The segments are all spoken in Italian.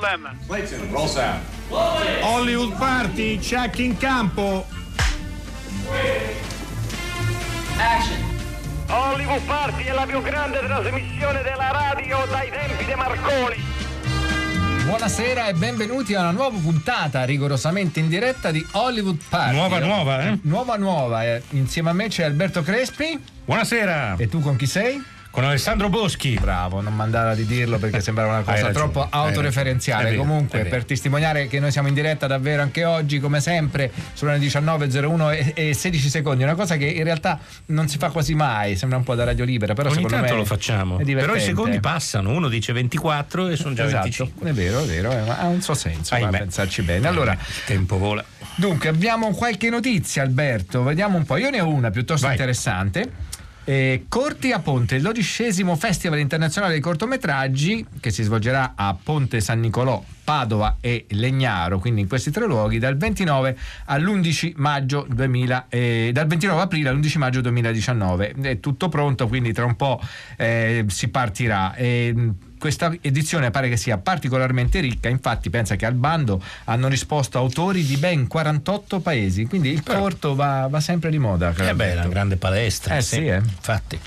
Problem. Clayton, roll sound. Hollywood Party, check in campo. Action. Hollywood Party è la più grande trasmissione della radio dai tempi di Marconi. Buonasera e benvenuti a una nuova puntata rigorosamente in diretta di Hollywood Party. Nuova, nuova, eh? Nuova, nuova. eh. Insieme a me c'è Alberto Crespi. Buonasera. E tu con chi sei? Con Alessandro Boschi. Bravo, non mandare di dirlo perché sembrava una cosa troppo autoreferenziale. vero, Comunque, per testimoniare che noi siamo in diretta davvero anche oggi, come sempre, sulle 19.01 e, e 16 secondi. Una cosa che in realtà non si fa quasi mai, sembra un po' da radio libera, però Ogni tanto lo facciamo. Però i secondi passano. Uno dice 24 e sono già Esatto, 25. è vero, è vero, eh, ma ha un suo senso, Ahimè. pensarci bene. Allora, Il tempo vola. Dunque, abbiamo qualche notizia, Alberto. Vediamo un po'. Io ne ho una piuttosto Vai. interessante. Eh, Corti a Ponte, il dodicesimo Festival internazionale dei cortometraggi che si svolgerà a Ponte San Nicolò, Padova e Legnaro, quindi in questi tre luoghi, dal 29 all'11 maggio 2000, eh, dal 29 aprile all'11 maggio 2019. È tutto pronto, quindi tra un po' eh, si partirà. Questa edizione pare che sia particolarmente ricca, infatti pensa che al bando hanno risposto autori di ben 48 paesi, quindi il corto va, va sempre di moda. Eh beh, è una grande palestra. Eh sì, eh. Infatti.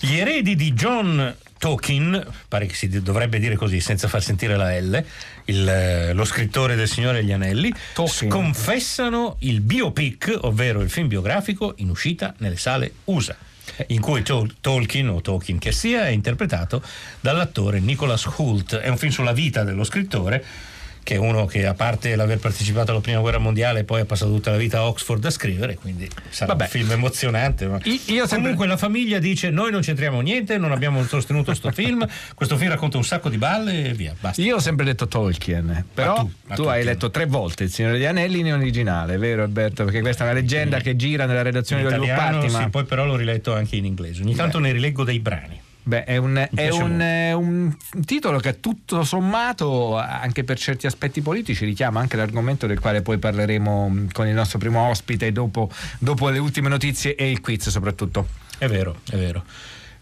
Gli eredi di John Tolkien, pare che si dovrebbe dire così senza far sentire la L, il, eh, lo scrittore del Signore degli Anelli, Tolkien. sconfessano il biopic, ovvero il film biografico in uscita nelle sale USA. In cui Tol- Tolkien, o Tolkien che sia, è interpretato dall'attore Nicholas Hoult. È un film sulla vita dello scrittore, che è uno che, a parte l'aver partecipato alla prima guerra mondiale, poi ha passato tutta la vita a Oxford a scrivere, quindi sarà Vabbè. un film emozionante. ma- io sempre- Comunque la famiglia dice: Noi non c'entriamo niente, non abbiamo sostenuto sto film. Questo film racconta un sacco di balle e via. Basta. Io ho sempre detto Tolkien, però Ma tu, tu- ma hai Tolkien. letto tre volte Il Signore degli Anelli in originale, vero Alberto? Perché questa è una leggenda che gira nella redazione di Hollywood italiano, Party, sì, ma poi però l'ho riletto anche in inglese. Ogni tanto ne rileggo dei brani. Beh, è, un, è un, è un titolo che tutto sommato, anche per certi aspetti politici, richiama anche l'argomento del quale poi parleremo mh, con il nostro primo ospite dopo, dopo le ultime notizie e il quiz soprattutto. È vero, è vero.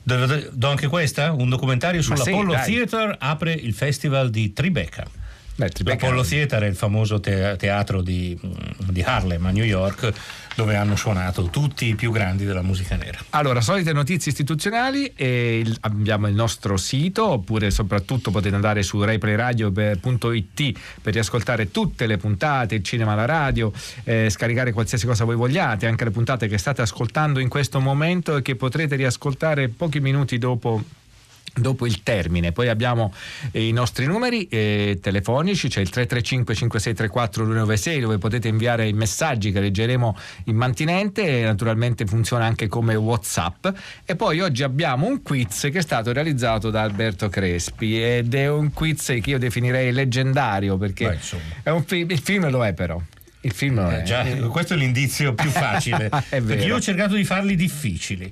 Do, do- anche questa? Un documentario sì, sull'Apollo dai. Theater apre il festival di Tribeca. Beh, L'Apollo Theater è il famoso te- teatro di, di Harlem a New York dove hanno suonato tutti i più grandi della musica nera. Allora, solite notizie istituzionali, e il- abbiamo il nostro sito, oppure soprattutto potete andare su rayplayradio.it per riascoltare tutte le puntate, il cinema, la radio, eh, scaricare qualsiasi cosa voi vogliate, anche le puntate che state ascoltando in questo momento e che potrete riascoltare pochi minuti dopo dopo il termine. Poi abbiamo eh, i nostri numeri eh, telefonici, c'è il 335 5634 296 dove potete inviare i messaggi che leggeremo in mantinente e naturalmente funziona anche come Whatsapp. E poi oggi abbiamo un quiz che è stato realizzato da Alberto Crespi ed è un quiz che io definirei leggendario perché Beh, insomma. è un fi- il film lo è però. Il film lo è. Eh, già, questo è l'indizio più facile. Perché io ho cercato di farli difficili.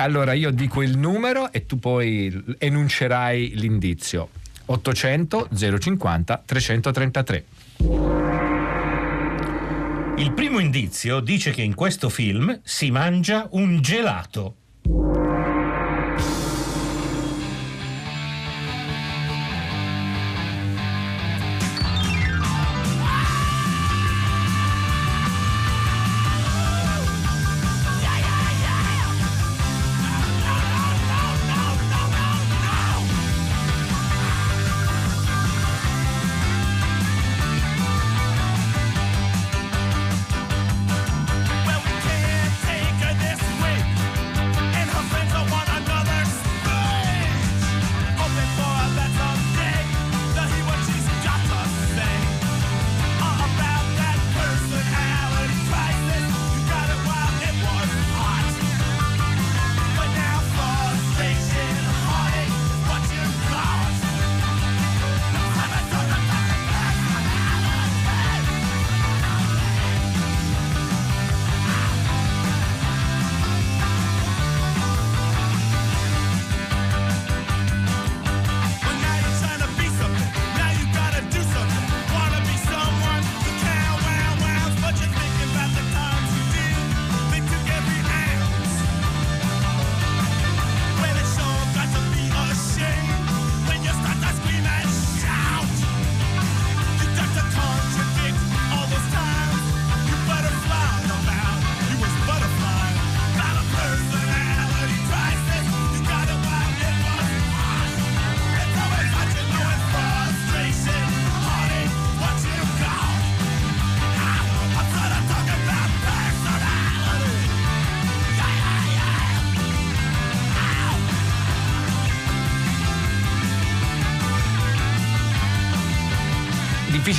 Allora io dico il numero e tu poi enuncerai l'indizio. 800 050 333. Il primo indizio dice che in questo film si mangia un gelato.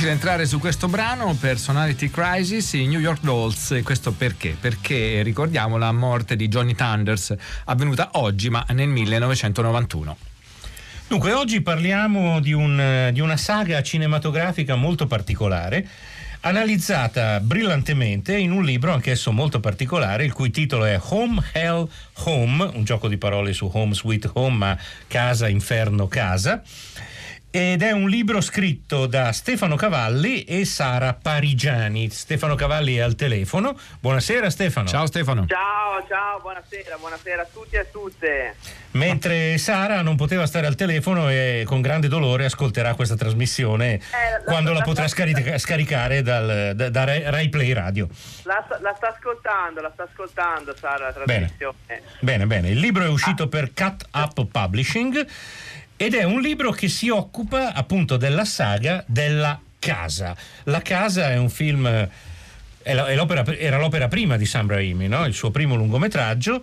Difficile entrare su questo brano, Personality Crisis, i New York Dolls, questo perché? Perché ricordiamo la morte di Johnny Thunders avvenuta oggi ma nel 1991. Dunque, oggi parliamo di, un, di una saga cinematografica molto particolare analizzata brillantemente in un libro anch'esso molto particolare, il cui titolo è Home Hell Home, un gioco di parole su Home Sweet Home, ma casa, inferno, casa ed è un libro scritto da Stefano Cavalli e Sara Parigiani. Stefano Cavalli è al telefono. Buonasera Stefano. Ciao Stefano. Ciao, ciao, buonasera, buonasera a tutti e a tutte. Mentre Sara non poteva stare al telefono e con grande dolore ascolterà questa trasmissione eh, quando la, la potrà scarica, scaricare dal, da, da, Rai Play Radio. La, la, sta ascoltando, la sta ascoltando Sara la trasmissione. Bene, bene, bene. Il libro è uscito ah. per Cut Up Publishing ed è un libro che si occupa appunto della saga della casa. La casa è un film l'opera, era l'opera prima di Sam Raimi, no? il suo primo lungometraggio.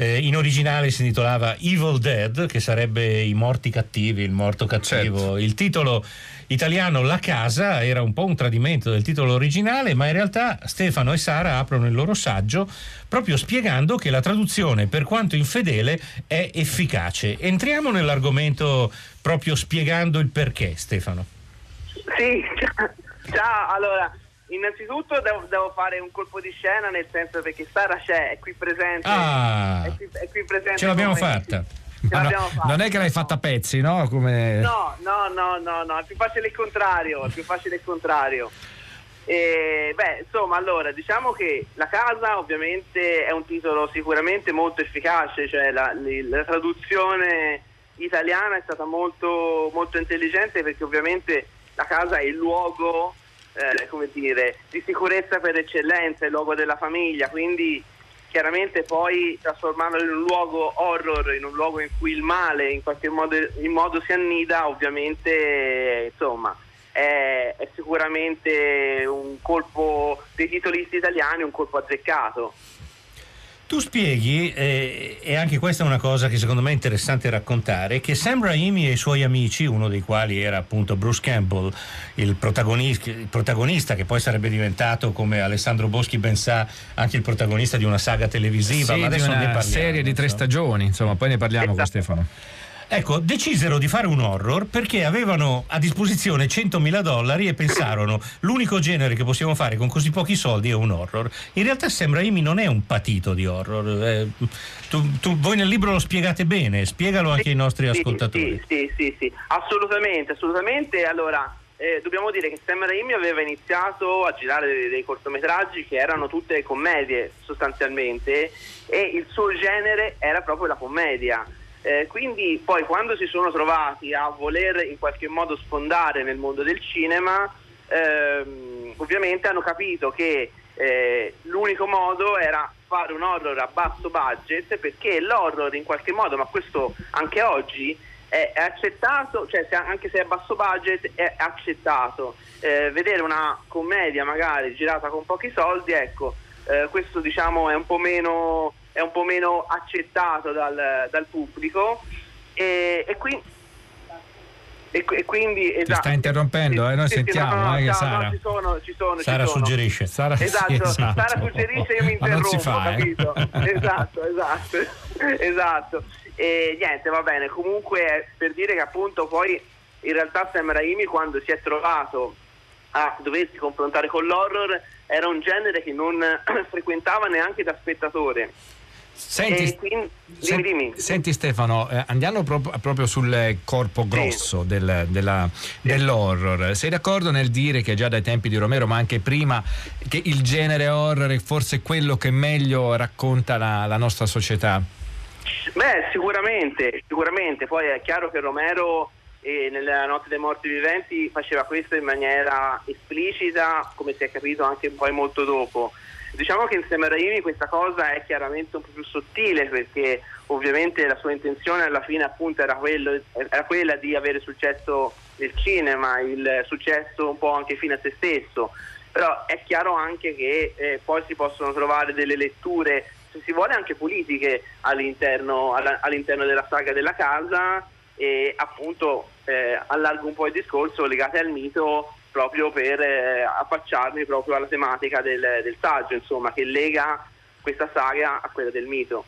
Eh, in originale si intitolava Evil Dead, che sarebbe I morti cattivi, il morto cattivo. Certo. Il titolo italiano La casa era un po' un tradimento del titolo originale, ma in realtà Stefano e Sara aprono il loro saggio proprio spiegando che la traduzione, per quanto infedele, è efficace. Entriamo nell'argomento proprio spiegando il perché, Stefano. Sì, ciao, allora. Innanzitutto devo, devo, fare un colpo di scena nel senso perché Sara c'è, è qui presente. Ah, è qui, è qui presente ce l'abbiamo fatta. Ah, no, non è che l'hai fatta a pezzi, no? Come... No, no, no, no, no, è più facile il contrario, è più facile il contrario. E, beh, insomma, allora, diciamo che La casa ovviamente è un titolo sicuramente molto efficace, cioè la, la traduzione italiana è stata molto, molto intelligente perché ovviamente la casa è il luogo, eh, come dire, di sicurezza per eccellenza, il luogo della famiglia, quindi chiaramente poi trasformarlo in un luogo horror, in un luogo in cui il male in qualche modo, in modo si annida, ovviamente insomma è, è, sicuramente un colpo dei titolisti italiani, un colpo azzeccato. Tu spieghi, eh, e anche questa è una cosa che secondo me è interessante raccontare, che Sam Raimi e i suoi amici, uno dei quali era appunto Bruce Campbell, il protagonista, il protagonista che poi sarebbe diventato, come Alessandro Boschi ben sa, anche il protagonista di una saga televisiva, sì, ma adesso di una ne parliamo. serie di tre stagioni, insomma, poi ne parliamo esatto. con Stefano. Ecco, decisero di fare un horror perché avevano a disposizione 100.000 dollari e pensarono l'unico genere che possiamo fare con così pochi soldi è un horror. In realtà Sam Raimi non è un patito di horror. Eh, tu, tu, voi nel libro lo spiegate bene, spiegalo anche sì, ai nostri sì, ascoltatori. Sì, sì, sì, sì, assolutamente, assolutamente. Allora, eh, dobbiamo dire che Sam Raimi aveva iniziato a girare dei, dei, cortometraggi che erano tutte commedie sostanzialmente e il suo genere era proprio la commedia. Eh, quindi poi quando si sono trovati a voler in qualche modo sfondare nel mondo del cinema, ehm, ovviamente hanno capito che eh, l'unico modo era fare un horror a basso budget perché l'horror in qualche modo, ma questo anche oggi, è, è accettato, cioè se, anche se è a basso budget è accettato. Eh, vedere una commedia magari girata con pochi soldi, ecco, eh, questo diciamo è un po' meno è un po' meno accettato dal, dal pubblico e, e, qui, e, e quindi esatto. Ti sta interrompendo, eh? noi sì, sentiamo no, no, eh, no, Sara. ci sono, ci sono, Sara ci sono. suggerisce. Sara, esatto, sì, esatto. Sara suggerisce io mi interrompo, si fa, eh? esatto, esatto, esatto. E niente, va bene, comunque per dire che appunto poi in realtà Sam Raimi quando si è trovato a doversi confrontare con l'horror era un genere che non frequentava neanche da spettatore Senti, quindi, dimmi, dimmi. senti, Stefano, eh, andiamo proprio, proprio, sul corpo grosso sì. del, della, sì. dell'horror. Sei d'accordo nel dire che già dai tempi di Romero, ma anche prima, che il genere horror è forse quello che meglio racconta la, la nostra società? Beh, sicuramente, sicuramente. Poi è chiaro che Romero eh, nella Notte dei Morti Viventi faceva questo in maniera esplicita, come si è capito anche poi molto dopo. Diciamo che insieme a Raimi questa cosa è chiaramente un po' più sottile perché ovviamente la sua intenzione alla fine appunto era, quello, era quella di avere successo nel cinema, il successo un po' anche fine a se stesso, però è chiaro anche che eh, poi si possono trovare delle letture, se si vuole anche politiche all'interno, all'interno della saga della casa e appunto eh, allargo un po' il discorso legate al mito proprio per eh, affacciarmi proprio alla tematica del, del saggio, insomma, che lega questa saga a quella del mito.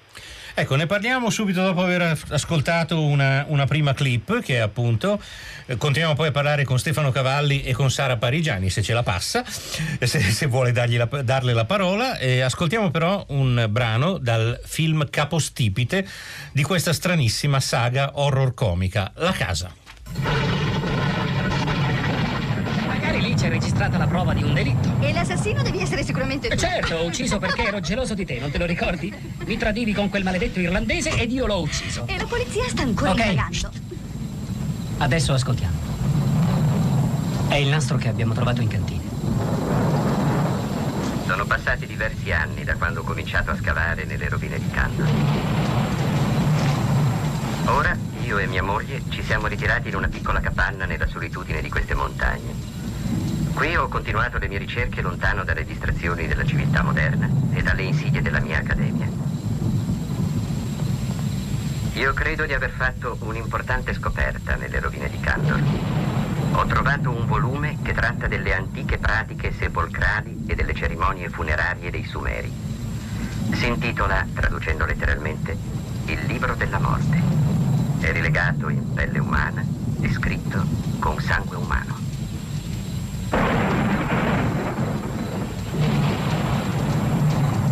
Ecco, ne parliamo subito dopo aver ascoltato una, una prima clip che appunto eh, continuiamo poi a parlare con Stefano Cavalli e con Sara Parigiani se ce la passa, se, se vuole la, darle la parola. E ascoltiamo però un brano dal film capostipite di questa stranissima saga horror comica, La casa c'è registrata la prova di un delitto. E l'assassino devi essere sicuramente tu. Certo, ho ucciso perché ero geloso di te, non te lo ricordi? Mi tradivi con quel maledetto irlandese ed io l'ho ucciso. E la polizia sta ancora okay. indagando. Adesso ascoltiamo. È il nastro che abbiamo trovato in cantina. Sono passati diversi anni da quando ho cominciato a scavare nelle rovine di Cannon. Ora io e mia moglie ci siamo ritirati in una piccola capanna nella solitudine di queste montagne. Qui ho continuato le mie ricerche lontano dalle distrazioni della civiltà moderna e dalle insidie della mia accademia. Io credo di aver fatto un'importante scoperta nelle rovine di Kandor. Ho trovato un volume che tratta delle antiche pratiche sepolcrali e delle cerimonie funerarie dei Sumeri. Si intitola, traducendo letteralmente, Il libro della morte. È rilegato in pelle umana e scritto con sangue umano.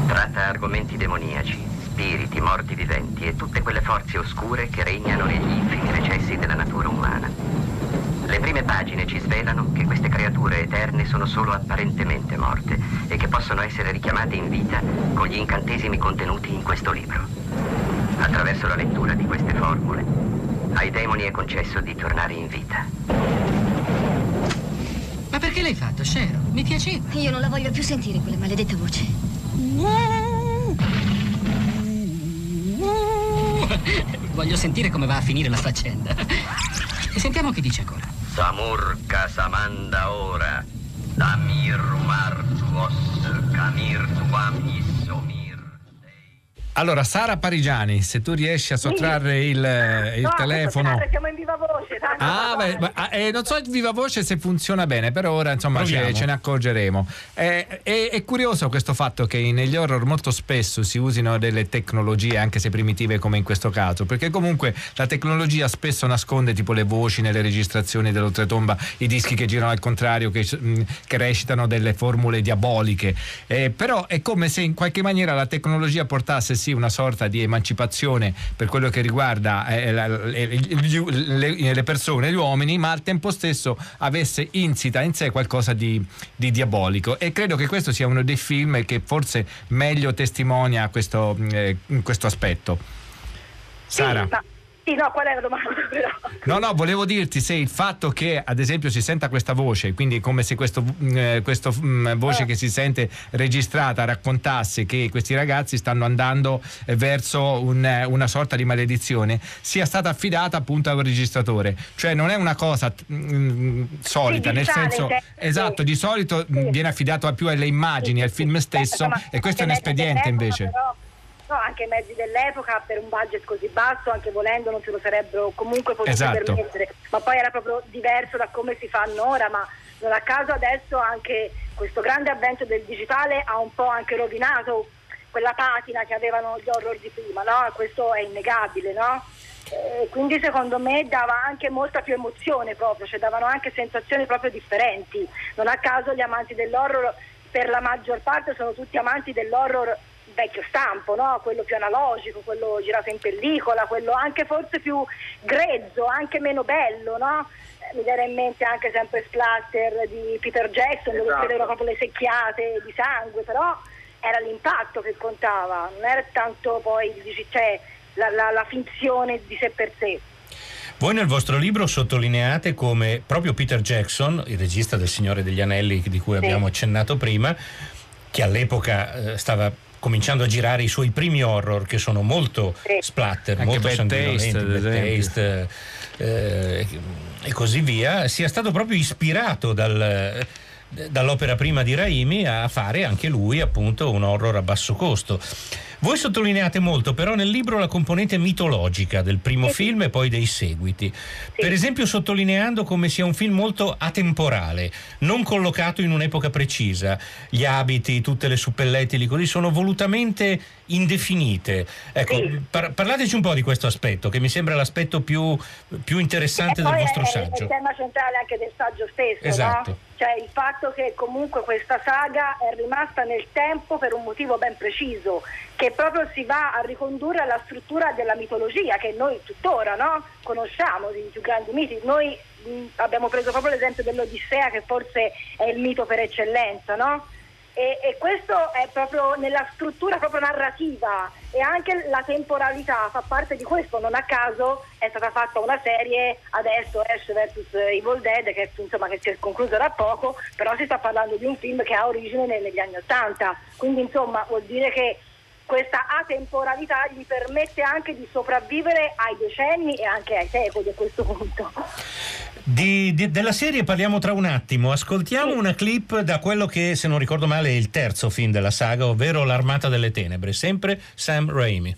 Tratta argomenti demoniaci, spiriti, morti viventi e tutte quelle forze oscure che regnano negli infimi recessi della natura umana. Le prime pagine ci svelano che queste creature eterne sono solo apparentemente morte e che possono essere richiamate in vita con gli incantesimi contenuti in questo libro. Attraverso la lettura di queste formule, ai demoni è concesso di tornare in vita. Ma perché l'hai fatto, Sharon? Mi piaceva. Io non la voglio più sentire quella maledetta voce. Voglio sentire come va a finire la faccenda. E sentiamo che dice ancora. Samurka Samanda ora. Damir Martuos Kamir Tuam Isomir. Allora, Sara Parigiani, se tu riesci a sottrarre il, il no, telefono. Siamo in viva voce. Ah, beh, ma, eh, non so in viva voce se funziona bene, però ora insomma ce, ce, ne accorgeremo. Eh, è, è, curioso questo fatto che negli horror molto spesso si usino delle tecnologie, anche se primitive come in questo caso, perché comunque la tecnologia spesso nasconde tipo le voci nelle registrazioni dell'oltretomba, i dischi che girano al contrario, che, mm, che recitano delle formule diaboliche. Eh, però è come se in qualche maniera la tecnologia portasse sì una sorta di emancipazione per quello che riguarda eh, la, le, le, le, persone, gli uomini, ma al tempo stesso avesse insita in sé qualcosa di, di, diabolico. E credo che questo sia uno dei film che forse meglio testimonia questo, eh, questo aspetto. Sara. Sì, ma sì, no, qual è la domanda però? No, no, volevo dirti se il fatto che ad esempio si senta questa voce, quindi come se questa mm, eh, mm, voce eh. che si sente registrata raccontasse che questi ragazzi stanno andando eh, verso un, eh, una sorta di maledizione, sia stata affidata appunto a un registratore. Cioè non è una cosa mh, mm, solita, sì, nel senso... Cioè, esatto, di solito sì. viene affidato più alle immagini, al film stesso certo, e questo è un espediente invece. Però no, anche i mezzi dell'epoca per un budget così basso, anche volendo non se lo sarebbero comunque potuti esatto. permettere, ma poi era proprio diverso da come si fanno ora, ma non a caso adesso anche questo grande avvento del digitale ha un po' anche rovinato quella patina che avevano gli horror di prima, no? Questo è innegabile, no? Eh, quindi secondo me dava anche molta più emozione proprio, cioè davano anche sensazioni proprio differenti. Non a caso gli amanti dell'horror per la maggior parte sono tutti amanti dell'horror vecchio stampo, no? quello più analogico, quello girato in pellicola, quello anche forse più grezzo, anche meno bello, no? Eh, mi viene in mente anche sempre Splatter di Peter Jackson, esatto. dove vedevano proprio le secchiate di sangue, però era l'impatto che contava, non era tanto poi cioè, la, la, la finzione di sé per sé. Voi nel vostro libro sottolineate come proprio Peter Jackson, il regista del Signore degli Anelli di cui abbiamo accennato prima, che all'epoca eh, stava cominciando a girare i suoi primi horror che sono molto sì. splatter, Anche molto sanguinolenti, bad taste eh, e così via, sia stato proprio ispirato dal, dall'opera prima di Raimi a fare anche lui appunto un horror a basso costo. Voi sottolineate molto però nel libro la componente mitologica del primo film e poi dei seguiti. Per esempio sottolineando come sia un film molto atemporale, non collocato in un'epoca precisa. Gli abiti, tutte le suppellettili così sono volutamente indefinite. Ecco, par- parlateci un po' di questo aspetto, che mi sembra l'aspetto più, più interessante del vostro è, è saggio. il tema centrale anche del saggio stesso, Esatto. no? Cioè il fatto che comunque questa saga è rimasta nel tempo per un motivo ben preciso, che proprio si va a ricondurre alla struttura della mitologia che noi tuttora no? conosciamo, i più grandi miti. Noi mh, abbiamo preso proprio l'esempio dell'Odissea che forse è il mito per eccellenza, no? E, e questo è proprio nella struttura proprio narrativa e anche la temporalità fa parte di questo, non a caso è stata fatta una serie adesso Ash vs Evil Dead che, insomma, che si è conclusa da poco, però si sta parlando di un film che ha origine ne- negli anni Ottanta, quindi insomma vuol dire che questa atemporalità gli permette anche di sopravvivere ai decenni e anche ai secoli a questo punto. Di- di- della serie parliamo tra un attimo. Ascoltiamo una clip da quello che, se non ricordo male, è il terzo film della saga, ovvero L'Armata delle Tenebre, sempre Sam Raimi.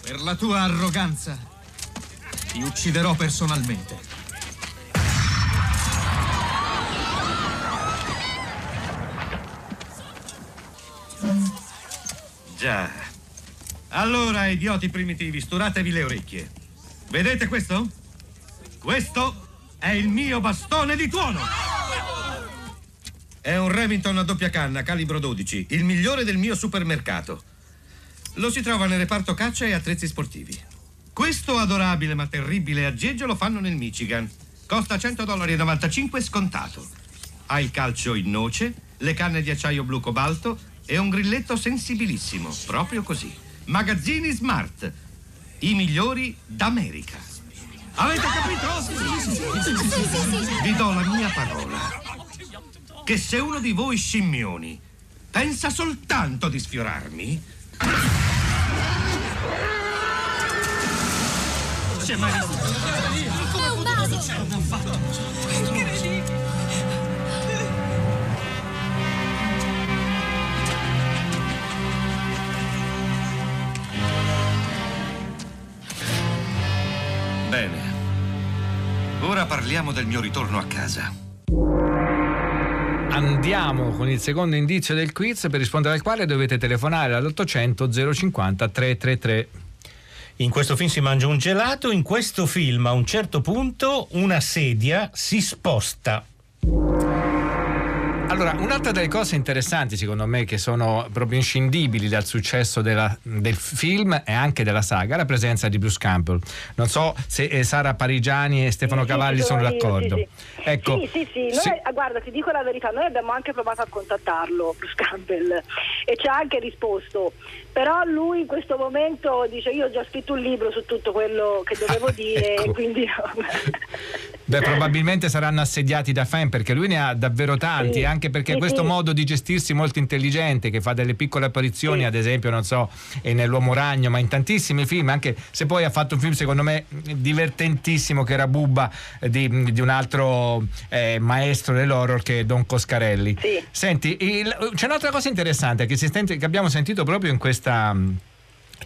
Per la tua arroganza ti ucciderò personalmente. Già. Allora, idioti primitivi, sturatevi le orecchie. Vedete questo? Questo è il mio bastone di tuono. È un Remington a doppia canna, calibro 12, il migliore del mio supermercato. Lo si trova nel reparto caccia e attrezzi sportivi. Questo adorabile ma terribile aggeggio lo fanno nel Michigan. Costa 100,95 dollari scontato. Ha il calcio in noce, le canne di acciaio blu cobalto e un grilletto sensibilissimo, proprio così. Magazzini Smart, i migliori d'America. Avete capito? Vi do la mia parola. Che se uno di voi scimmioni pensa soltanto di sfiorarmi, si è mai visto? È un basico! Bene. Ora parliamo del mio ritorno a casa. Andiamo con il secondo indizio del quiz per rispondere al quale dovete telefonare all'800 050 333. In questo film si mangia un gelato, in questo film a un certo punto una sedia si sposta. Allora, un'altra delle cose interessanti secondo me che sono proprio inscindibili dal successo della- del film e anche della saga è la presenza di Bruce Campbell. Non so se eh, Sara Parigiani e Stefano Sì, sì, Cavalli ci sono io, d'accordo. sì, Ecco, Sì, sì, sì. Noi, sì. ah, guarda, ti dico la verità, noi abbiamo anche provato a contattarlo, Bruce Campbell, e ci ha anche risposto. Però lui in questo momento dice io ho già scritto un libro su tutto quello che dovevo dire, Ecco. quindi... Beh, probabilmente saranno assediati da fan perché lui ne ha davvero tanti, Sì, anche perché sì, questo sì. modo di gestirsi molto intelligente, che fa delle piccole apparizioni, ad esempio, non so, nell'Uomo Ragno, ma in tantissimi film, anche se poi ha fatto un film secondo me divertentissimo che era Bubba eh, di, di un altro eh, maestro dell'horror che è Don Coscarelli. Senti, il- c'è un'altra cosa interessante che, si sente- che abbiamo sentito proprio in questa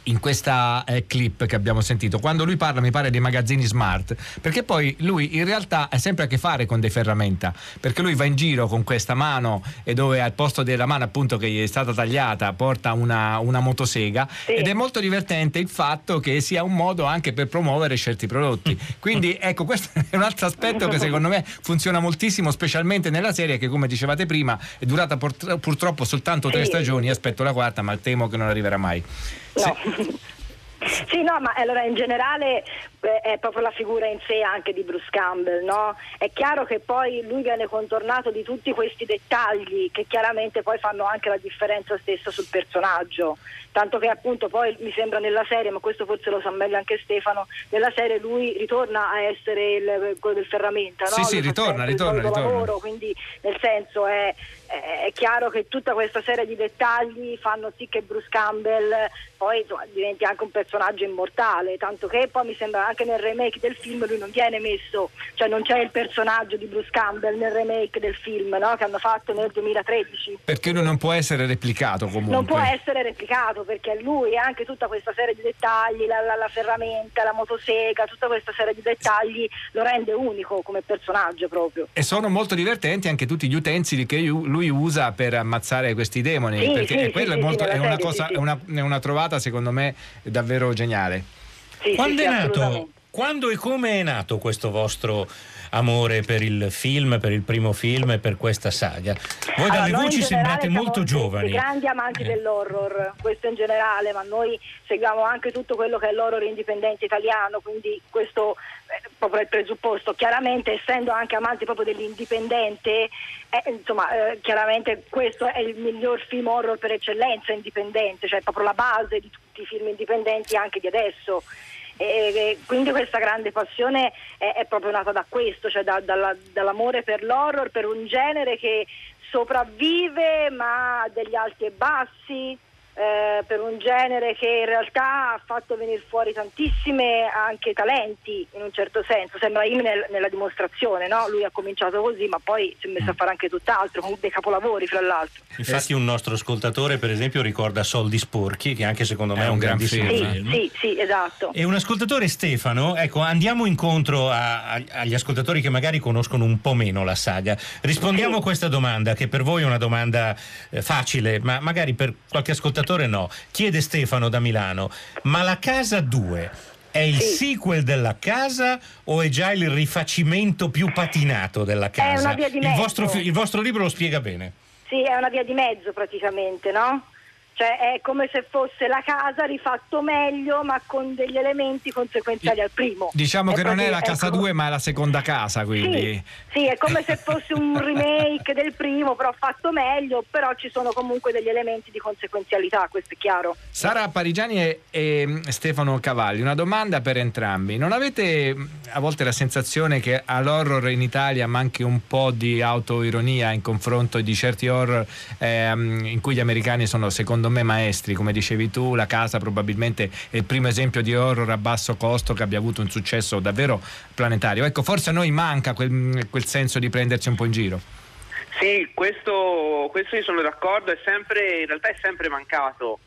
in questa eh, clip che abbiamo sentito, quando lui parla mi pare dei magazzini smart, perché poi lui in realtà ha sempre a che fare con dei ferramenta, perché lui va in giro con questa mano e dove al posto della mano appunto che gli è stata tagliata porta una, una motosega ed è molto divertente il fatto che sia un modo anche per promuovere certi prodotti. Quindi ecco, questo è un altro aspetto che secondo me funziona moltissimo, specialmente nella serie che come dicevate prima è durata pur- purtroppo soltanto tre Sì. stagioni, aspetto la quarta ma temo che non arriverà mai. No. Sì, no, ma allora in generale eh, è proprio la figura in sé anche di Bruce Campbell, no? È chiaro che poi lui viene contornato di tutti questi dettagli che chiaramente poi fanno anche la differenza stessa sul personaggio. Tanto che appunto poi mi sembra nella serie, ma questo forse lo sa meglio anche Stefano, nella serie lui ritorna a essere il, quello del ferramenta, no? Sì, sì, ritorna, ritorna, ritorna. lavoro, quindi nel senso è- è chiaro che tutta questa serie di dettagli fanno sì che Bruce Campbell poi insomma, diventi anche un personaggio immortale, tanto che poi mi sembra anche nel remake del film lui non viene messo, cioè non c'è il personaggio di Bruce Campbell nel remake del film no? che hanno fatto nel 2013. Perché lui non può essere replicato comunque. Non può essere replicato perché lui anche tutta questa serie di dettagli, la, la, la ferramenta, la motosega, tutta questa serie di dettagli lo rende unico come personaggio proprio. E sono molto divertenti anche tutti gli utensili che lui usa per ammazzare questi demoni, Sì, perché sì, è, quello sì, è, sì, molto- è una cosa, sì, sì. è una, è una trovata secondo me davvero geniale. Sì, Quando sì, è nato? Quando e come è nato questo vostro amore per il film, per il primo film e per questa saga? Voi Allora, dalle voci sembrate molto siamo giovani. dei grandi amanti Eh. dell'horror, questo in generale, ma noi seguiamo anche tutto quello che è l'horror indipendente italiano, quindi questo è proprio il presupposto. Chiaramente essendo anche amanti proprio dell'indipendente, eh, insomma, eh, chiaramente questo è il miglior film horror per eccellenza indipendente, cioè proprio la base di tutti i film indipendenti anche di adesso. E, quindi questa grande passione è, è proprio nata da questo, cioè da- dalla- dall'amore per l'horror, per un genere che sopravvive ma ha degli alti e bassi, eh, per un genere che in realtà ha fatto venire fuori tantissime anche talenti in un certo senso, sembra Im nel- nella dimostrazione, no? lui ha cominciato così ma poi si è messo a fare anche tutt'altro, con dei capolavori fra l'altro. Infatti un nostro ascoltatore per esempio ricorda Soldi sporchi che anche secondo me è, È un, un gran grandissimo film. Sì, film. sì, sì, esatto. E un ascoltatore Stefano, ecco, andiamo incontro a- a- agli ascoltatori che magari conoscono un po' meno la saga. Rispondiamo a questa domanda, che per voi è una domanda eh, facile, ma magari per qualche ascoltatore no. Chiede Stefano da Milano, ma la casa 2 è il Sì. sequel della casa o è già il rifacimento più patinato della casa? una via di il, mezzo. vostro, fi- il vostro libro lo spiega bene. Sì, è una via di mezzo praticamente, no? Cioè è come se fosse la casa rifatto meglio ma con degli elementi conseguenziali al primo. Diciamo È che non è la casa ecco. 2 ma è la seconda casa, quindi... Sì, sì, è come se fosse un remake del primo, però fatto meglio, però ci sono comunque degli elementi di conseguenzialità, questo è chiaro. Sara Parigiani e, e, mm, Stefano Cavalli, una domanda per entrambi. Non avete mm, a volte la sensazione che all'horror in Italia manchi un po' di autoironia in confronto di certi horror ehm, in cui gli americani sono secondo me maestri, come dicevi tu, La Casa probabilmente è il primo esempio di horror a basso costo che abbia avuto un successo davvero planetario. Ecco, forse a noi manca quel, quel senso di prenderci un po' in giro. Sì, questo, questo io sono d'accordo, è sempre, in realtà è sempre mancato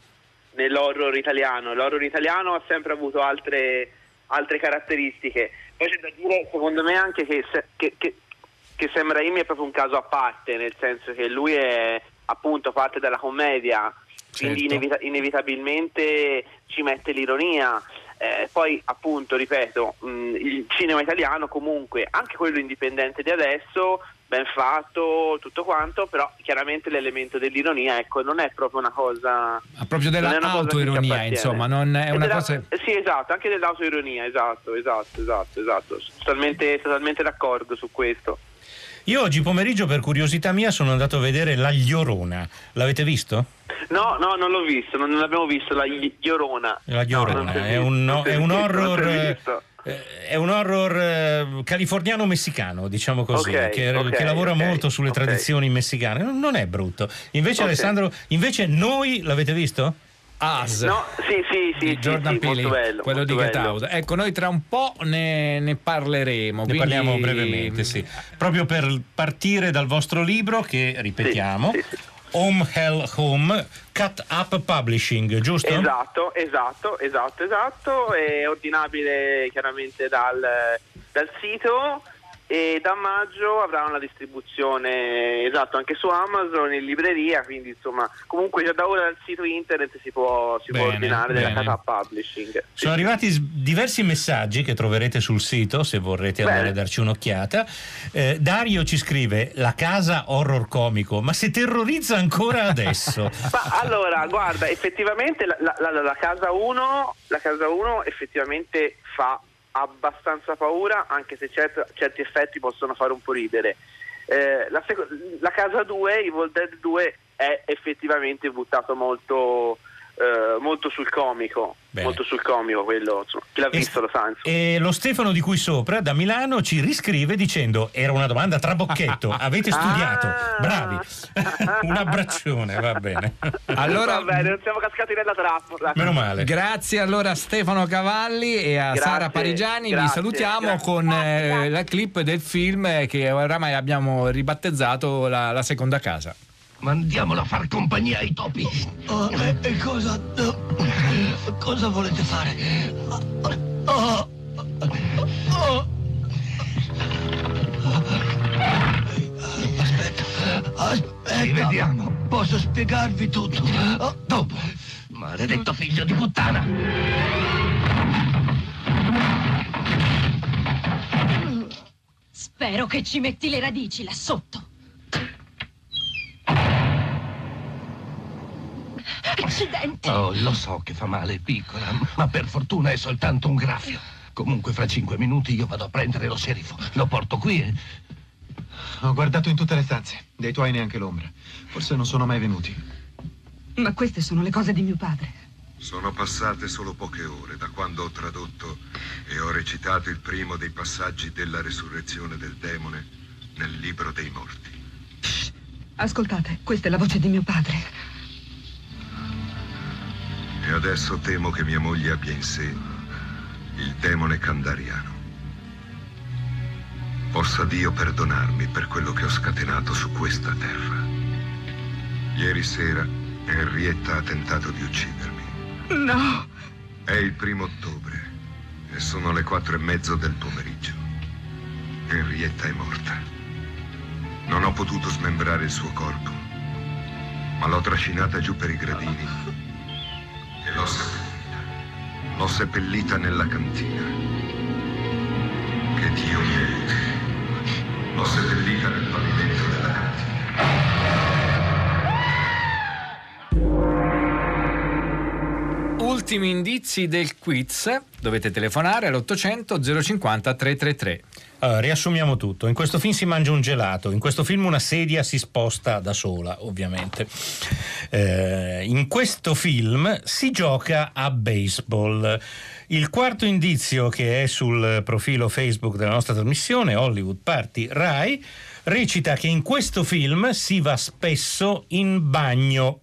nell'horror italiano. L'horror italiano ha sempre avuto altre, altre caratteristiche. Poi c'è da dire, secondo me, anche che, che, che, che Sam Raimi è proprio un caso a parte, nel senso che lui è appunto parte della commedia, quindi Certo. inevita- inevitabilmente ci mette l'ironia. Eh, poi appunto, ripeto, mh, il cinema italiano comunque, anche quello indipendente di adesso, ben fatto, tutto quanto, però chiaramente l'elemento dell'ironia, ecco, non è proprio una cosa... Ha proprio dell'autoironia, insomma, non è una della- cosa... eh, Sì, esatto, anche dell'autoironia, esatto, esatto, esatto, esatto. Totalmente, totalmente d'accordo su questo. Io oggi pomeriggio per curiosità mia sono andato a vedere La Llorona. L'avete visto? No, no, non l'ho visto, non, l'abbiamo visto, la Llorona. La No, Llorona si è visto, un, non si è un horror è eh, eh, un horror eh, californiano-messicano, diciamo così, Ok, che, ok, che lavora ok, molto sulle tradizioni messicane. Non, è brutto. Invece. Alessandro, invece noi l'avete visto? As No, sì, sì, sì, di sì, Jordan sì, Peele, molto bello, quello molto di Get bello. Out. Ecco, noi tra un po' ne, ne parleremo. Ne quindi- parliamo brevemente, sì. Proprio per partire dal vostro libro che, ripetiamo, Sì, sì, sì. Home Hell Home, Cut Up Publishing, giusto? Esatto, esatto, esatto, esatto, è ordinabile chiaramente dal, dal sito e da maggio avrà una distribuzione esatto anche su Amazon in libreria, quindi insomma comunque già da ora dal sito internet si può, si può Bene, ordinare della bene. casa publishing. Sono arrivati s- diversi messaggi che troverete sul sito se vorrete Bene. andare a darci un'occhiata. Eh, Dario ci scrive la casa horror comico, ma si terrorizza ancora adesso. Ma allora, guarda, effettivamente la, la- la- la casa 1 la casa 1 effettivamente fa abbastanza paura, anche se cert- certi effetti possono fare un po' ridere. Eh, la, seco- la casa 2, Evil Dead 2, è effettivamente buttato molto, eh, molto sul comico. molto sul comico, quello insomma, chi l'ha E- visto lo sa. insomma. E lo Stefano di qui sopra da Milano ci riscrive dicendo era una domanda trabocchetto, avete studiato, Ah. bravi. Un abbraccione, va bene. Allora- Va bene, non siamo cascati nella trappola. Meno male. Grazie allora a Stefano Cavalli e a Grazie, Sara Parigiani. Vi grazie, salutiamo grazie. con eh, la clip del film che oramai abbiamo ribattezzato la, la seconda casa. Mandiamolo a far compagnia ai topi. Oh, e, e cosa... eh, cosa volete fare? Oh, oh. Aspetta, aspetta. Rivediamo. Posso spiegarvi tutto. Oh, Dopo. Maledetto figlio di puttana. Spero che ci metti le radici là sotto. Accidenti. Oh, lo so che fa male, piccola, ma per fortuna è soltanto un graffio. Comunque, fra cinque minuti io vado a prendere lo sceriffo. Lo porto qui e... Ho guardato in tutte le stanze, dei tuoi neanche l'ombra. Forse non sono mai venuti. Ma queste sono le cose di mio padre. Sono passate solo poche ore da quando ho tradotto e ho recitato il primo dei passaggi della resurrezione del demone nel libro dei morti. Ascoltate, questa è la voce di mio padre. E adesso temo che mia moglie abbia in sé il demone candariano. Possa Dio perdonarmi per quello che ho scatenato su questa terra. Ieri sera Henrietta ha tentato di uccidermi. No! È il primo ottobre e sono le quattro e mezzo del pomeriggio. Henrietta è morta. Non ho potuto smembrare il suo corpo, ma l'ho trascinata giù per i gradini l'ho seppellita. L'ho seppellita nella cantina. Che Dio mi aiuti. L'ho seppellita nel pavimento della cantina. Ultimi indizi del quiz. Dovete telefonare all'800 050 333. Allora, riassumiamo tutto. In questo film si mangia un gelato, in questo film una sedia si sposta da sola, ovviamente. Eh, in questo film si gioca a baseball. Il quarto indizio che è sul profilo Facebook della nostra trasmissione, Hollywood Party Rai, recita che in questo film si va spesso in bagno.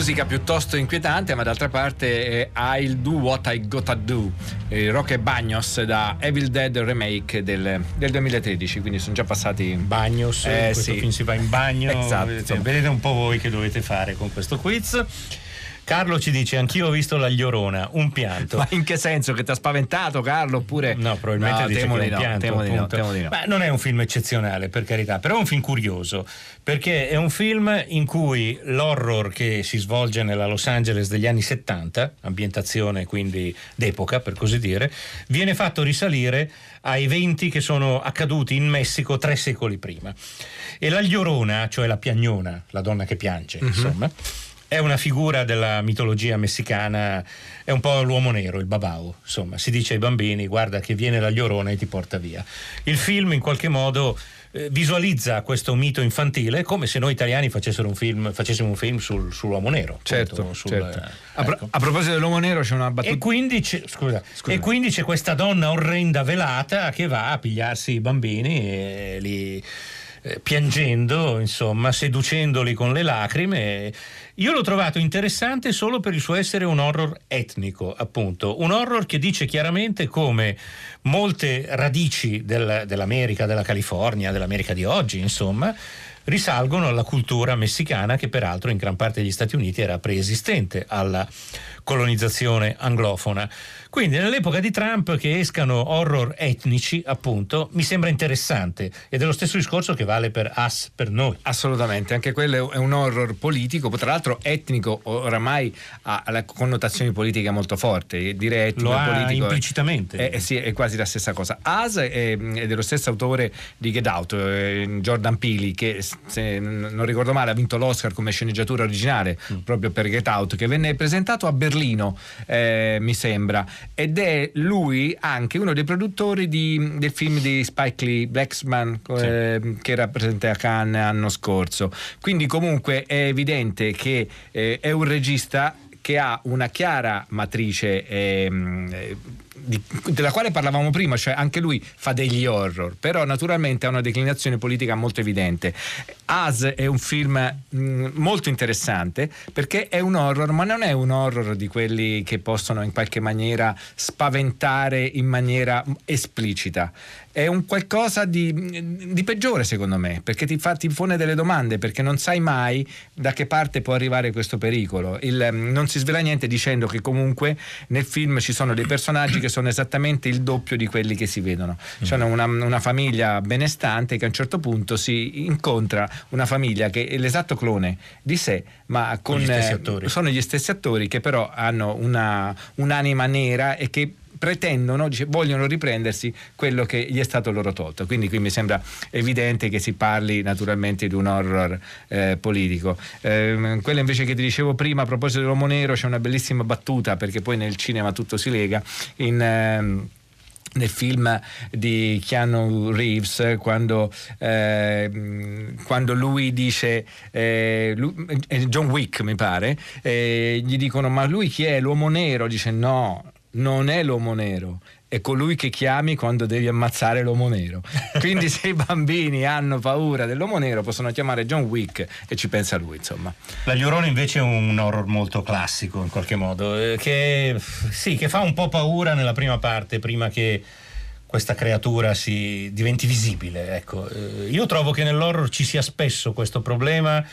Musica piuttosto inquietante, ma d'altra parte è I'll Do What I Gotta Do, eh, Rock e Bagnos da Evil Dead Remake del, del 2013, quindi sono già passati Bagnos, Eh, questo sì. film si va in bagno. Esatto. Vedete, vedete un po' voi che dovete fare con questo quiz. Carlo ci dice: Anch'io ho visto la Llorona, un pianto. Ma in che senso? Che ti ha spaventato Carlo? Oppure... No, probabilmente No, dice temo che di no, pianto. temo di no, temo di no. Ma non è un film eccezionale, per carità, però è un film curioso, perché è un film in cui l'horror che si svolge nella Los Angeles degli anni 70, ambientazione quindi d'epoca per così dire, viene fatto risalire a eventi che sono accaduti in Messico tre secoli prima. E la Llorona, cioè la piagnona, la donna che piange, Mhm. insomma, è una figura della mitologia messicana, è un po' l'uomo nero, il babao, insomma, si dice ai bambini guarda che viene la Llorona e ti porta via. Il film in qualche modo eh, visualizza questo mito infantile come se noi italiani facessero un film, facessimo un film sul- sull'uomo nero. appunto, Certo, sul- certo. eh, A, pro- ecco. a proposito dell'uomo nero c'è una battuta. E quindi, c'è, scusa, Scusa. e quindi c'è questa donna orrenda velata che va a pigliarsi i bambini e li eh, piangendo, insomma, seducendoli con le lacrime. Io l'ho trovato interessante solo per il suo essere un horror etnico, appunto, un horror che dice chiaramente come molte radici del- dell'America, della California, dell'America di oggi, insomma, risalgono alla cultura messicana che peraltro in gran parte degli Stati Uniti era preesistente alla colonizzazione anglofona. Quindi nell'epoca di Trump che escano horror etnici, appunto, mi sembra interessante ed è lo stesso discorso che vale per Us, per noi. Assolutamente, anche quello è un horror politico, tra l'altro etnico oramai ha la connotazione politica molto forte, dire etnico e politico implicitamente. È, è, sì, è, quasi la stessa cosa. Us è, è, dello stesso autore di Get Out, eh, Jordan Peele, che se non ricordo male ha vinto l'Oscar come sceneggiatura originale mm. proprio per Get Out, che venne presentato a Berlino, eh, mi sembra ed è lui anche uno dei produttori di, del film di Spike Lee, Blacksman, sì. eh, che era presente a Cannes l'anno scorso. Quindi comunque è evidente che eh, è un regista che ha una chiara matrice eh, di, della quale parlavamo prima, cioè anche lui fa degli horror, però naturalmente ha una declinazione politica molto evidente. As è un film mh, mm, molto interessante perché è un horror, ma non è un horror di quelli che possono in qualche maniera spaventare in maniera esplicita è un qualcosa di, di, peggiore secondo me, perché ti, fa, ti pone delle domande, perché non sai mai da che parte può arrivare questo pericolo. Il, non si svela niente dicendo che comunque nel film ci sono dei personaggi che sono esattamente il doppio di quelli che si vedono. C'è una, una, famiglia benestante che a un certo punto si incontra una famiglia che è l'esatto clone di sé, ma con, gli eh, sono gli stessi attori che però hanno una, un'anima nera e che pretendono, dice, vogliono riprendersi quello che gli è stato loro tolto. Quindi qui mi sembra evidente che si parli naturalmente di un horror eh, politico. Eh, quella invece che ti dicevo prima a proposito dell'uomo nero c'è una bellissima battuta perché poi nel cinema tutto si lega. In, ehm, nel film di Keanu Reeves quando, eh, quando lui dice eh, lui, eh, John Wick mi pare eh, gli dicono ma lui chi è l'uomo nero dice no non è l'uomo nero, è colui che chiami quando devi ammazzare l'uomo nero. Quindi se i bambini hanno paura dell'uomo nero possono chiamare John Wick e ci pensa lui, insomma. La Llorone invece è un horror molto classico in qualche modo, eh, che, sì, che fa un po' paura nella prima parte, prima che questa creatura si diventi visibile. Ecco. Eh, io trovo che nell'horror ci sia spesso questo problema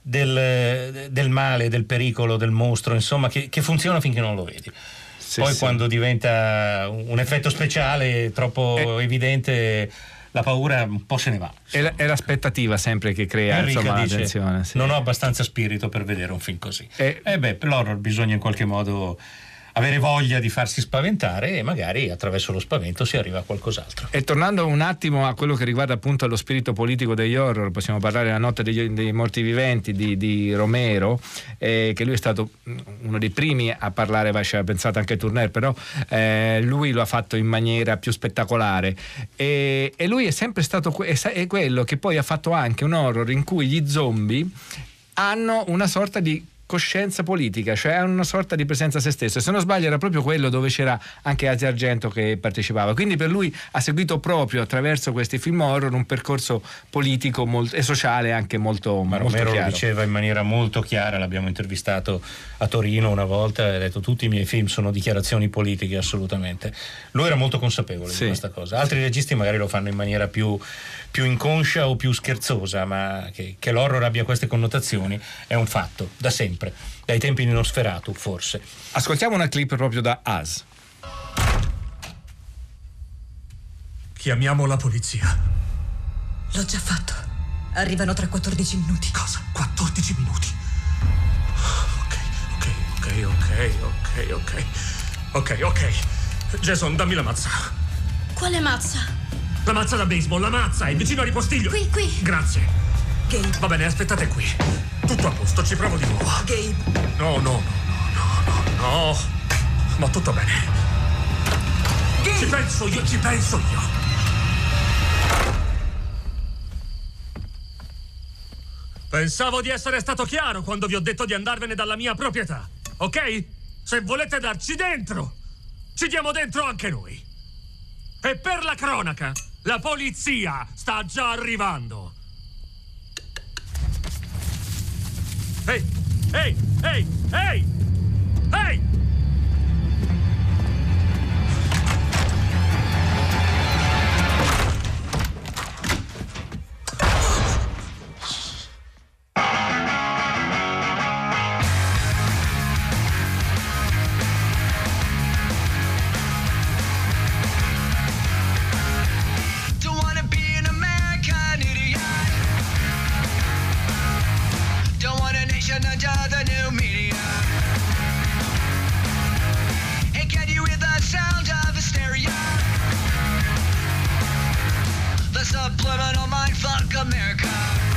del, del male, del pericolo, del mostro, insomma, che, che funziona finché non lo vedi. Sì, Poi sì. quando diventa un effetto speciale troppo eh. evidente la paura un po' se ne va. È, è l'aspettativa sempre che crea Enrica insomma, dice, l'attenzione. Sì. Non ho abbastanza spirito per vedere un film così. E eh beh, l'horror bisogna in qualche modo avere voglia di farsi spaventare e magari attraverso lo spavento si arriva a qualcos'altro. E tornando un attimo a quello che riguarda appunto lo spirito politico degli horror, possiamo parlare della notte degli, dei morti viventi di, di Romero, eh, che lui è stato uno dei primi a parlare, ci ha pensato anche Turner, però eh, lui lo ha fatto in maniera più spettacolare e, e lui è sempre stato que- è quello che poi ha fatto anche un horror in cui gli zombie hanno una sorta di coscienza politica, cioè una sorta di presenza a se stesso. Se non sbaglio era proprio quello dove c'era anche Asia Argento che partecipava. Quindi per lui ha seguito proprio attraverso questi film horror un percorso politico molto, e sociale anche molto, Ma molto Romero chiaro. lo diceva in maniera molto chiara, l'abbiamo intervistato a Torino una volta e ha detto tutti i miei film sono dichiarazioni politiche assolutamente. Lui era molto consapevole sì. di questa cosa. Altri registi magari lo fanno in maniera più, più inconscia o più scherzosa, ma che, che l'horror abbia queste connotazioni è un fatto, da sempre dai tempi di Nosferatu forse. Ascoltiamo una clip proprio da As. Chiamiamo la polizia. L'ho già fatto. Arrivano tra 14 minuti. Cosa? 14 minuti? Ok, ok, ok, ok, ok, ok. Ok, ok. Jason, dammi la mazza. Quale mazza? La mazza da baseball, la mazza, è vicino al ripostiglio. Qui, qui. Grazie. Gabe. Va bene, aspettate qui. Tutto a posto, ci provo di nuovo. Gabe. No, no, no, no, no, no, no. Ma tutto bene. Gabe. Ci penso io, ci penso io. Pensavo di essere stato chiaro quando vi ho detto di andarvene dalla mia proprietà, ok? Se volete darci dentro, ci diamo dentro anche noi. E per la cronaca, la polizia sta già arrivando. Ehi! Ehi! Ehi! Ehi! Ehi! subliminal mindfuck, America.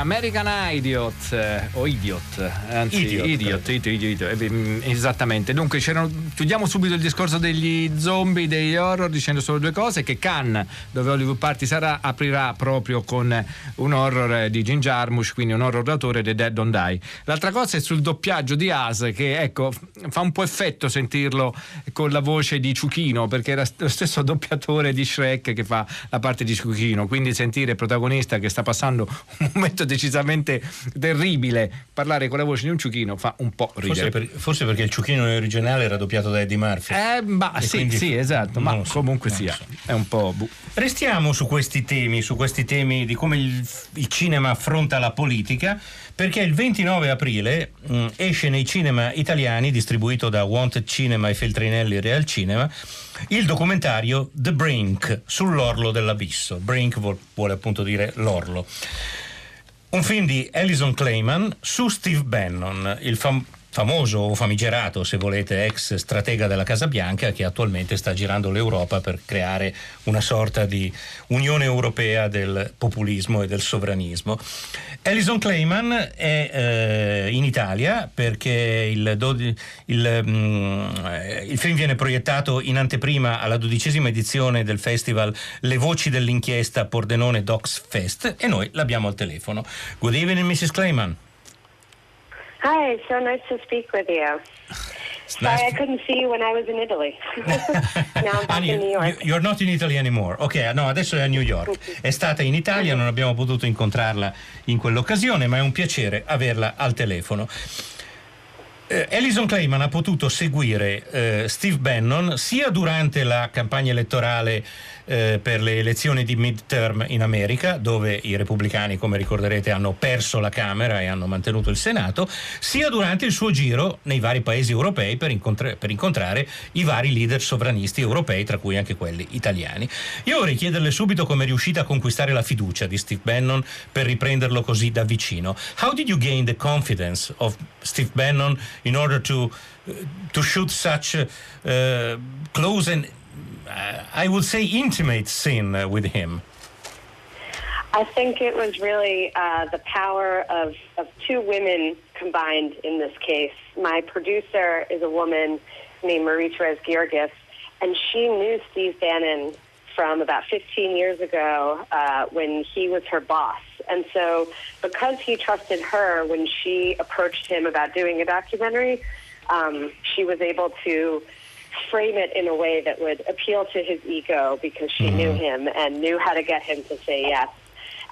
American Idiot eh, o Idiot, anzi Idiot, Idiot, Idiot, Idiot, eh, mm, esattamente. Dunque chiudiamo subito il discorso degli zombie, degli horror dicendo solo due cose, che Cannes, dove Hollywood Party sarà, aprirà proprio con un horror eh, di Jim Jarmusch, quindi un horror d'autore The Dead Don't Die. L'altra cosa è sul doppiaggio di As, che ecco, fa un po' effetto sentirlo con la voce di Ciuchino, perché era lo stesso doppiatore di Shrek che fa la parte di Ciuchino, quindi sentire il protagonista che sta passando un momento decisamente terribile, parlare con la voce di un ciuchino fa un po' Forse, ridere. per- forse perché il ciuchino originale era doppiato da Eddie Murphy. Eh, ma E sì, sì, esatto, ma so, comunque sia, so. è un po'... bu- Restiamo su questi temi, su questi temi di come il, il cinema affronta la politica, perché il 29 aprile mh, esce nei cinema italiani, distribuito da Wanted Cinema e Feltrinelli Real Cinema, il documentario The Brink, sull'orlo dell'abisso. Brink vuol- vuole appunto dire l'orlo. Un film di Alison Clayman su Steve Bannon, il fam- famoso o famigerato, se volete, ex stratega della Casa Bianca che attualmente sta girando l'Europa per creare una sorta di Unione Europea del populismo e del sovranismo. Alison Clayman è eh, in Italia perché il, dodi- il, mm, il film viene proiettato in anteprima alla dodicesima edizione del festival Le Voci dell'Inchiesta Pordenone Docs Fest e noi l'abbiamo al telefono. Good evening, Mrs. Clayman. Hi, so nice to speak with you. Sorry, I couldn't see you when I was in Italy. now I'm back Annie, in New York. you- You're not in Italy anymore. Ok, no, adesso è a New York. È stata in Italia, non abbiamo potuto incontrarla in quell'occasione, ma è un piacere averla al telefono. Eh, Alison Clayman ha potuto seguire eh, Steve Bannon sia durante la campagna elettorale eh, per le elezioni di midterm in America, dove i repubblicani, come ricorderete, hanno perso la Camera e hanno mantenuto il Senato, sia durante il suo giro nei vari paesi europei per, incontra- per incontrare i vari leader sovranisti europei, tra cui anche quelli italiani. Io vorrei chiederle subito come è riuscita a conquistare la fiducia di Steve Bannon per riprenderlo così da vicino. How did you gain the confidence of Steve Bannon in order to, uh, to shoot such uh, close and, uh, I would say, intimate scene uh, with him? I think it was really uh, the power of, of two women combined in this case. My producer is a woman named Marie Therese Georgis, and she knew Steve Bannon from about 15 years ago uh, when he was her boss. And so, because he trusted her when she approached him about doing a documentary, um, she was able to frame it in a way that would appeal to his ego because she knew him and knew how to get him to say yes.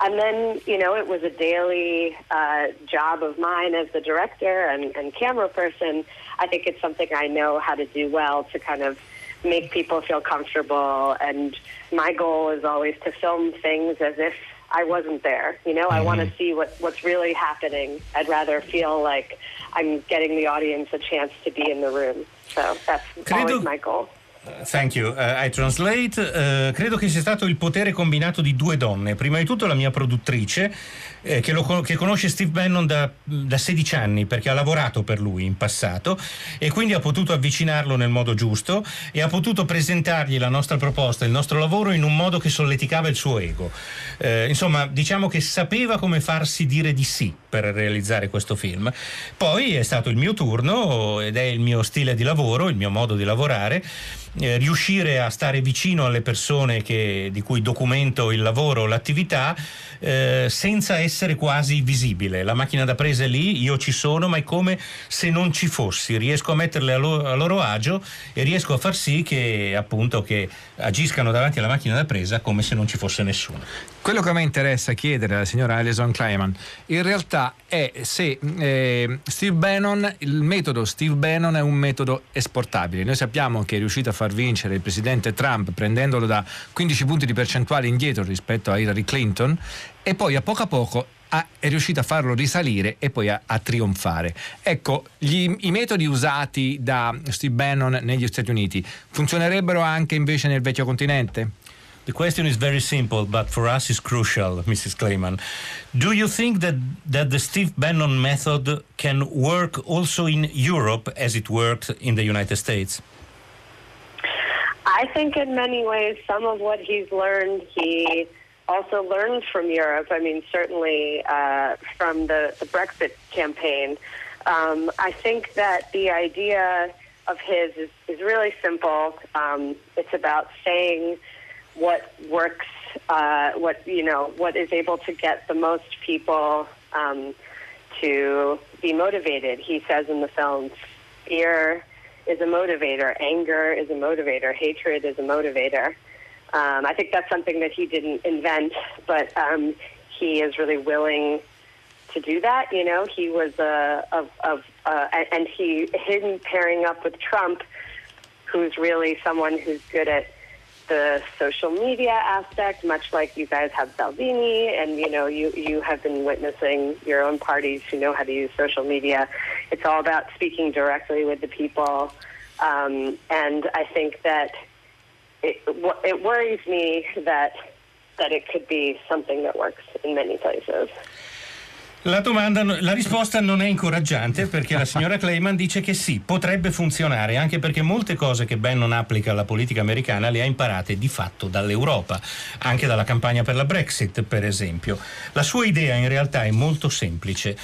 And then, you know, it was a daily uh, job of mine as the director and, and camera person. I think it's something I know how to do well to kind of make people feel comfortable. And my goal is always to film things as if I wasn't there. You know, I want to see what, what's really happening. I'd rather feel like I'm getting the audience a chance to be in the room. So that's always my goal. Thank you. Uh, I translate. Uh, credo che sia stato il potere combinato di due donne. Prima di tutto la mia produttrice, eh, che, lo che conosce Steve Bannon da, da 16 anni, perché ha lavorato per lui in passato e quindi ha potuto avvicinarlo nel modo giusto e ha potuto presentargli la nostra proposta, il nostro lavoro in un modo che solleticava il suo ego. Eh, insomma, diciamo che sapeva come farsi dire di sì per realizzare questo film. Poi è stato il mio turno ed è il mio stile di lavoro, il mio modo di lavorare. eh, riuscire a stare vicino alle persone che- di cui documento il lavoro, l'attività, eh, senza essere quasi visibile. La macchina da presa è lì, io ci sono, ma è come se non ci fossi. Riesco a metterle a, lo- a loro agio e riesco a far sì che appunto che agiscano davanti alla macchina da presa come se non ci fosse nessuno. Quello che a me interessa chiedere alla signora Alison Kleiman in realtà è se eh, Steve Bannon, il metodo Steve Bannon è un metodo esportabile. Noi sappiamo che è riuscito a far vincere il presidente Trump prendendolo da 15 punti di percentuale indietro rispetto a Hillary Clinton e poi a poco a poco ha- è riuscito a farlo risalire e poi a, a trionfare. Ecco, gli- i metodi usati da Steve Bannon negli Stati Uniti funzionerebbero anche invece nel vecchio continente? The question is very simple, but for us is crucial, Mrs. Clayman. Do you think that, that the Steve Bannon method can work also in Europe as it worked in the United States? I think in many ways, some of what he's learned, he also learned from Europe. I mean, certainly uh, from the, the Brexit campaign. Um, I think that the idea of his is, is really simple. Um, it's about saying what works, uh, what you know, what is able to get the most people um, to be motivated. He says in the film, fear is a motivator, anger is a motivator, hatred is a motivator. Um, I think that's something that he didn't invent, but um, he is really willing to do that. You know, he was uh, of, of uh, and- and he him pairing up with Trump, who's really someone who's good at the social media aspect, much like you guys have Salvini, and you know, you you have been witnessing your own parties who know how to use social media. It's all about speaking directly with the people, um, and I think that it, it worries me that that it could be something that works in many places. La, domanda, la risposta non è incoraggiante perché la signora Clayman dice che sì, potrebbe funzionare, anche perché molte cose che Bannon applica alla politica americana le ha imparate di fatto dall'Europa, anche dalla campagna per la Brexit, per esempio. La sua idea in realtà è molto semplice.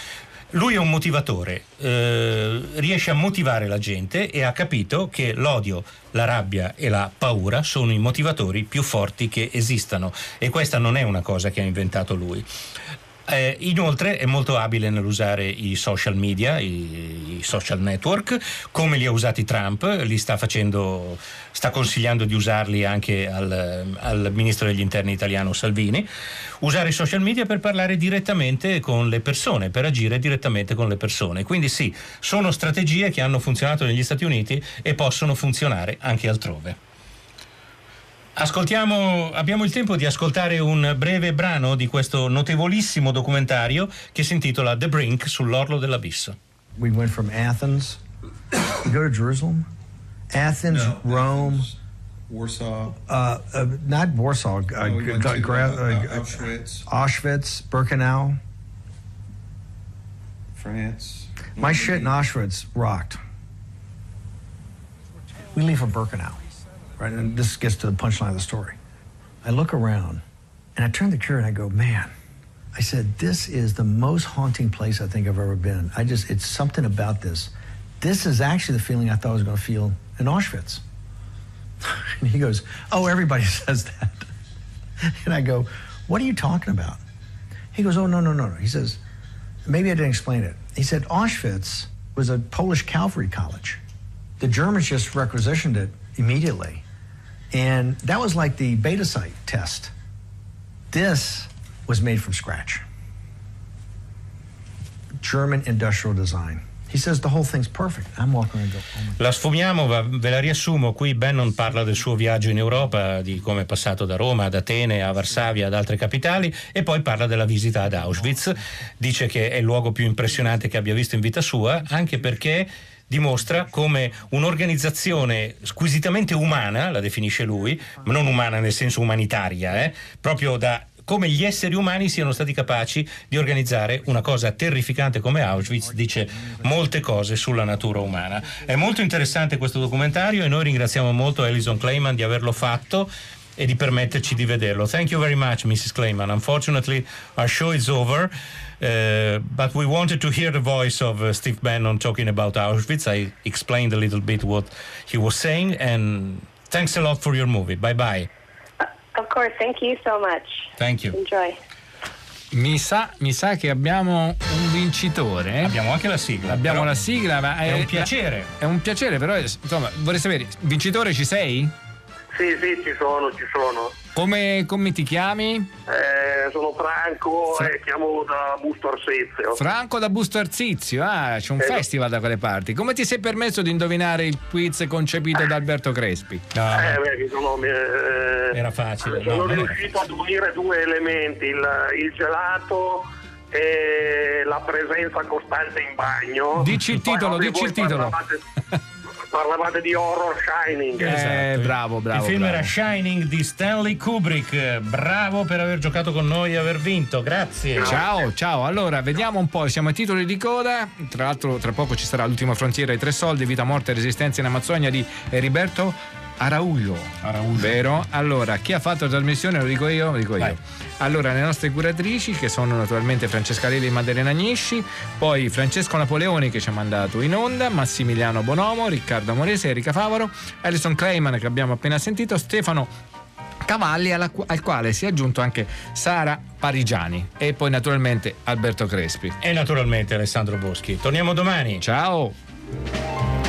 Lui è un motivatore, eh, riesce a motivare la gente e ha capito che l'odio, la rabbia e la paura sono i motivatori più forti che esistano e questa non è una cosa che ha inventato lui. Eh, inoltre è molto abile nell'usare i social media, i, i social network, come li ha usati Trump, li sta facendo, sta consigliando di usarli anche al, al ministro degli interni italiano Salvini. Usare i social media per parlare direttamente con le persone, per agire direttamente con le persone. Quindi sì, sono strategie che hanno funzionato negli Stati Uniti e possono funzionare anche altrove. Ascoltiamo, abbiamo il tempo di ascoltare un breve brano di questo notevolissimo documentario che si intitola The Brink sull'orlo dell'abisso. We went from Athens. We go to Jerusalem, Athens, Rome, Warsaw. uh, uh, not Warsaw, uh, Oh, we to, Gra- uh, uh, Auschwitz. Auschwitz, Birkenau. France. My shit in Auschwitz rocked. We leave for Birkenau, right? And this gets to the punchline of the story. I look around and I turn to Kira and I go, man, I said, this is the most haunting place I think I've ever been. I just, it's something about this. This is actually the feeling I thought I was going to feel in Auschwitz. And he goes, oh, everybody says that. And I go, what are you talking about? He goes, oh, no, no, no, no. He says, maybe I didn't explain it. He said Auschwitz was a Polish cavalry college. The Germans just requisitioned it immediately. And that was like the beta site test. This was made from scratch. German industrial design. Oh La sfumiamo, ve la riassumo. Qui Bannon parla del suo viaggio in Europa, di come è passato da Roma ad Atene, a Varsavia, ad altre capitali, e poi parla della visita ad Auschwitz. Dice che è il luogo più impressionante che abbia visto in vita sua, anche perché dimostra come un'organizzazione squisitamente umana, la definisce lui, ma non umana nel senso umanitaria, eh, proprio da come gli esseri umani siano stati capaci di organizzare una cosa terrificante come Auschwitz, dice molte cose sulla natura umana. È molto interessante questo documentario e noi ringraziamo molto Alison Clayman di averlo fatto e di permetterci di vederlo. Thank you very much, Mrs. Clayman. Unfortunately, our show is over. Uh, but we wanted to hear the voice of uh, Steve Bannon talking about Auschwitz. I explained a little bit what he was saying, and thanks a lot for your movie. Bye bye. Of course, thank you so much. Thank you. Enjoy. Mi sa, mi sa che abbiamo un vincitore. Abbiamo anche la sigla. Abbiamo la sigla, ma è un piacere. È un piacere, però insomma, vorrei sapere, vincitore ci sei? Sì, sì, ci sono, ci sono. Come, come ti chiami? Eh, sono Franco e chiamo da Busto Arsizio. Franco da Busto Arsizio, ah, c'è un Eh, festival da quelle parti. Come ti sei permesso di indovinare il quiz concepito da Alberto Crespi? Eh, beh, che sono, eh, Era facile. sono no? riuscito ad unire due elementi, il, il gelato e la presenza costante in bagno. Dici il titolo, dici il titolo. Parlavate, parlavate di horror shining. Eh, bravo, bravo. Il film bravo. era Shining di Stanley Kubrick. Bravo per aver giocato con noi e aver vinto. Grazie. Ciao, ciao. Allora, vediamo un po'. Siamo ai titoli di coda. Tra l'altro, tra poco ci sarà l'ultima frontiera ai tre soldi, vita, morte e resistenza in Amazzonia di Heriberto Araullo. Vero? Allora, chi ha fatto la trasmissione lo dico io? Lo dico io. Allora, le nostre curatrici, che sono naturalmente Francesca Lelli e Maddalena Agnisci, poi Francesco Napoleoni che ci ha mandato in onda, Massimiliano Bonomo, Riccardo Amorese, Erika Favaro, Alison Clayman che abbiamo appena sentito, Stefano Cavalli alla al quale si è aggiunto anche Sara Parigiani e poi naturalmente Alberto Crespi. E naturalmente Alessandro Boschi. Torniamo domani. Ciao.